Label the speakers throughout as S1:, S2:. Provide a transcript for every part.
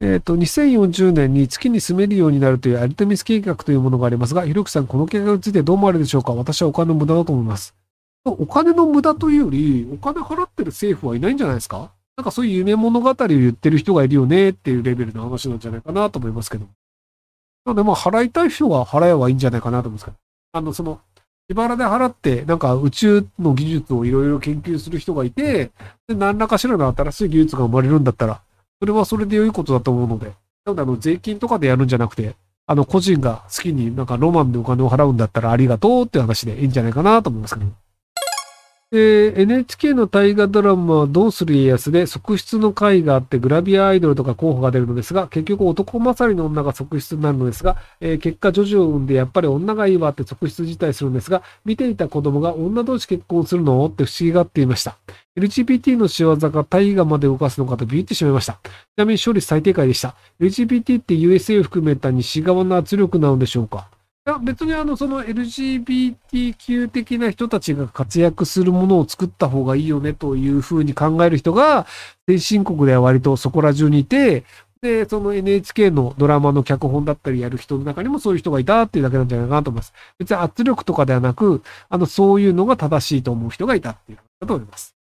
S1: えっ、と、2040年に月に住めるようになるというアルテミス計画というものがありますが、ひろきさん、この計画についてどう思われるでしょうか？私はお金の無駄だと思います。お金の無駄というより、お金払ってる政府はいないんじゃないですか？なんかそういう夢物語を言ってる人がいるよねっていうレベルの話なんじゃないかなと思いますけど。なので、まあ、払いたい人が払えばいいんじゃないかなと思うんですけど。あの、その、自腹で払って、なんか宇宙の技術をいろいろ研究する人がいて、で何らかしらの新しい技術が生まれるんだったら、それはそれで良いことだと思うので。なので、あの、税金とかでやるんじゃなくて、あの、個人が好きになんかロマンでお金を払うんだったらありがとうって話でいいんじゃないかなと思いますけど。えー、NHK の大河ドラマはどうする家康で側室の会があってグラビアアイドルとか候補が出るのですが、結局男勝りの女が側室になるのですが、えー、結果女児を産んでやっぱり女がいいわって側室自体するんですが、見ていた子供が女同士結婚するの？って不思議がっていました。LGBT の仕業が大河まで動かすのかとビビってしまいました。ちなみに勝率最低回でした。LGBT って USA を含めた西側の圧力なのでしょうか？いや、別にあの、その LGBTQ 的な人たちが活躍するものを作った方がいいよねというふうに考える人が、先進国では割とそこら中にいて、で、その NHK のドラマの脚本だったりやる人の中にもそういう人がいたっていうだけなんじゃないかなと思います。別に圧力とかではなく、あの、そういうのが正しいと思う人がいたっていうことだと思います。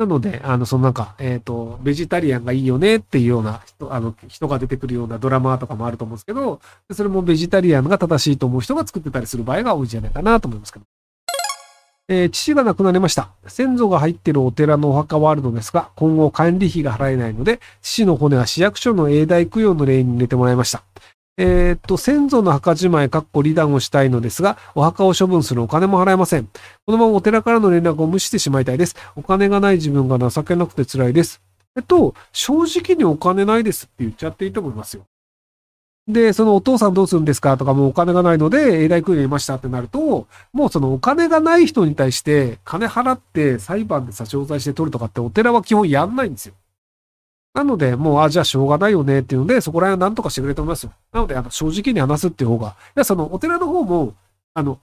S1: なので、あの、そのなんか、えっ、ー、と、ベジタリアンがいいよねっていうような人、あの、人が出てくるようなドラマとかもあると思うんですけど、それもベジタリアンが正しいと思う人が作ってたりする場合が多いんじゃないかなと思いますけど。えー、父が亡くなりました。先祖が入ってるお寺のお墓はあるのですが、今後管理費が払えないので、父の骨は市役所の永代供養の例に入れてもらいました。えー、っと、先祖の墓じまい、かっこ離断をしたいのですが、お墓を処分するお金も払えません。このままお寺からの連絡を無視してしまいたいです。お金がない自分が情けなくて辛いです。えっと、正直にお金ないですって言っちゃっていいと思いますよ。で、そのお父さんどうするんですかとか、もうお金がないので、永代供養いましたってなると、もうそのお金がない人に対して、金払って裁判で差し押さえして取るとかってお寺は基本やんないんですよ。なので、もう、あ、じゃあしょうがないよねっていうので、そこら辺は何とかしてくれと思いますよ。なので、あの、正直に話すっていう方が、いや、その、お寺の方も、あの、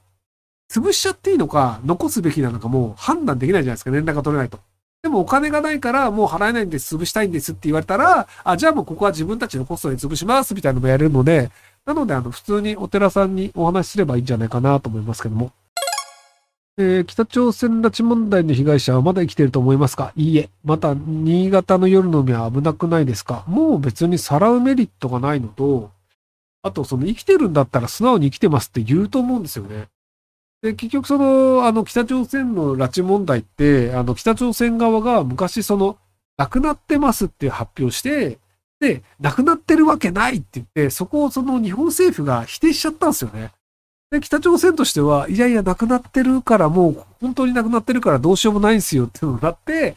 S1: 潰しちゃっていいのか、残すべきなのかも判断できないじゃないですか、連絡が取れないと。でもお金がないからもう払えないんです、潰したいんですって言われたら、あ、じゃあもうここは自分たちのコストで潰しますみたいなのもやれるので、なのであの普通にお寺さんにお話しすればいいんじゃないかなと思いますけども。えー、北朝鮮拉致問題の被害者はまだ生きていると思いますか？いいえ。また、新潟の夜の海は危なくないですか？もう別にさらうメリットがないのと、あと、その生きてるんだったら素直に生きてますって言うと思うんですよね。で、結局その、あの、北朝鮮の拉致問題って、あの、北朝鮮側が昔その、亡くなってますって発表して、で、亡くなってるわけないって言って、そこをその日本政府が否定しちゃったんですよね。で、北朝鮮としては、いやいや、亡くなってるから、もう、本当に亡くなってるからどうしようもないんですよっていうのになって、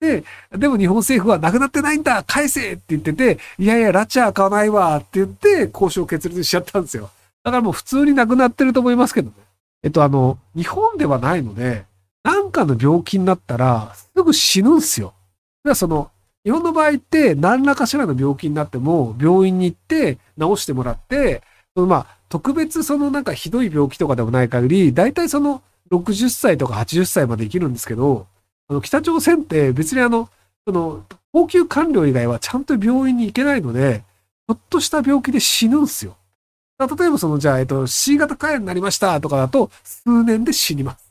S1: で、でも日本政府は亡くなってないんだ返せって言ってて、いやいや、拉致は買わないわって言って、交渉決裂しちゃったんですよ。だからもう普通に亡くなってると思いますけどね。えっと、あの、日本ではないので、なんかの病気になったら、すぐ死ぬんですよ。だからその、日本の場合って、何らかしらの病気になっても、病院に行って治してもらって、まあ、特別そのなんかひどい病気とかでもない限り、大体その60歳とか80歳まで生きるんですけど、あの北朝鮮って別にあの、その、高級官僚以外はちゃんと病院に行けないので、ちょっとした病気で死ぬんですよ。例えばその、じゃあ、えっと、C 型肝炎になりましたとかだと、数年で死にます。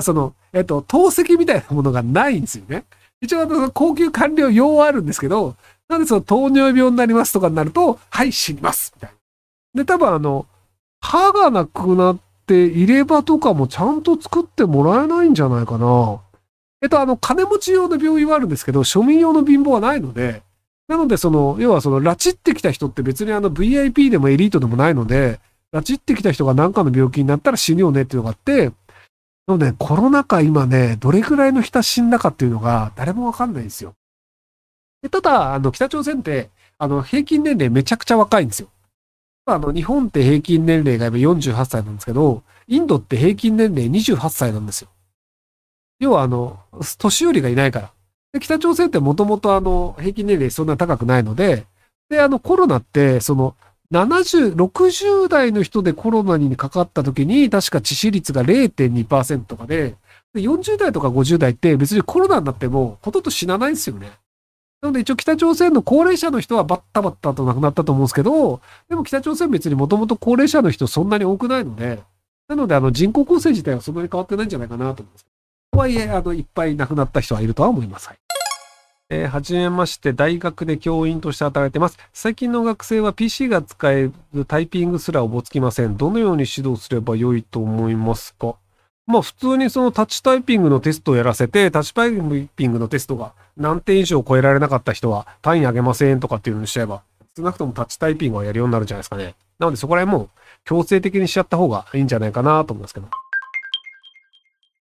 S1: その、えっと、透析みたいなものがないんですよね。一応、あの、高級官僚用はあるんですけど、なんでその糖尿病になりますとかになると、はい、死にます。みたいな。で、多分あの、歯がなくなって入れ歯とかもちゃんと作ってもらえないんじゃないかな。えっと、あの、金持ち用の病院はあるんですけど、庶民用の貧乏はないので、なので、その、要はその、拉致ってきた人って別にあの、VIP でもエリートでもないので、拉致ってきた人が何かの病気になったら死ぬよねっていうのがあって、なので、コロナ禍今ね、どれくらいの人死んだかっていうのが誰もわかんないんですよ。でただ、あの、北朝鮮って、あの、平均年齢めちゃくちゃ若いんですよ。あの、日本って平均年齢が今48歳なんですけど、インドって平均年齢28歳なんですよ。要はあの、年寄りがいないから。で北朝鮮ってもともとあの、平均年齢そんな高くないので、で、あの、コロナって、その、70、60代の人でコロナにかかった時に、確か致死率が0.2%とかで、で40代とか50代って別にコロナになっても、ほとんど死なないんですよね。なので一応北朝鮮の高齢者の人はバッタバッタと亡くなったと思うんですけど、でも北朝鮮別にもともと高齢者の人そんなに多くないので、なのであの人口構成自体はそんなに変わってないんじゃないかなと思います。とはいえ、あの、いっぱい亡くなった人はいるとは思います。はい。えー、はじめまして、大学で教員として働いてます。最近の学生は PC が使えるタイピングすらおぼつきません。どのように指導すれば良いと思いますか？まあ普通にそのタッチタイピングのテストをやらせて、タッチタイピングのテストが何点以上超えられなかった人は単位上げませんとかっていうのにしちゃえば、少なくともタッチタイピングはやるようになるんじゃないですかね。なのでそこら辺も強制的にしちゃった方がいいんじゃないかなと思いますけど。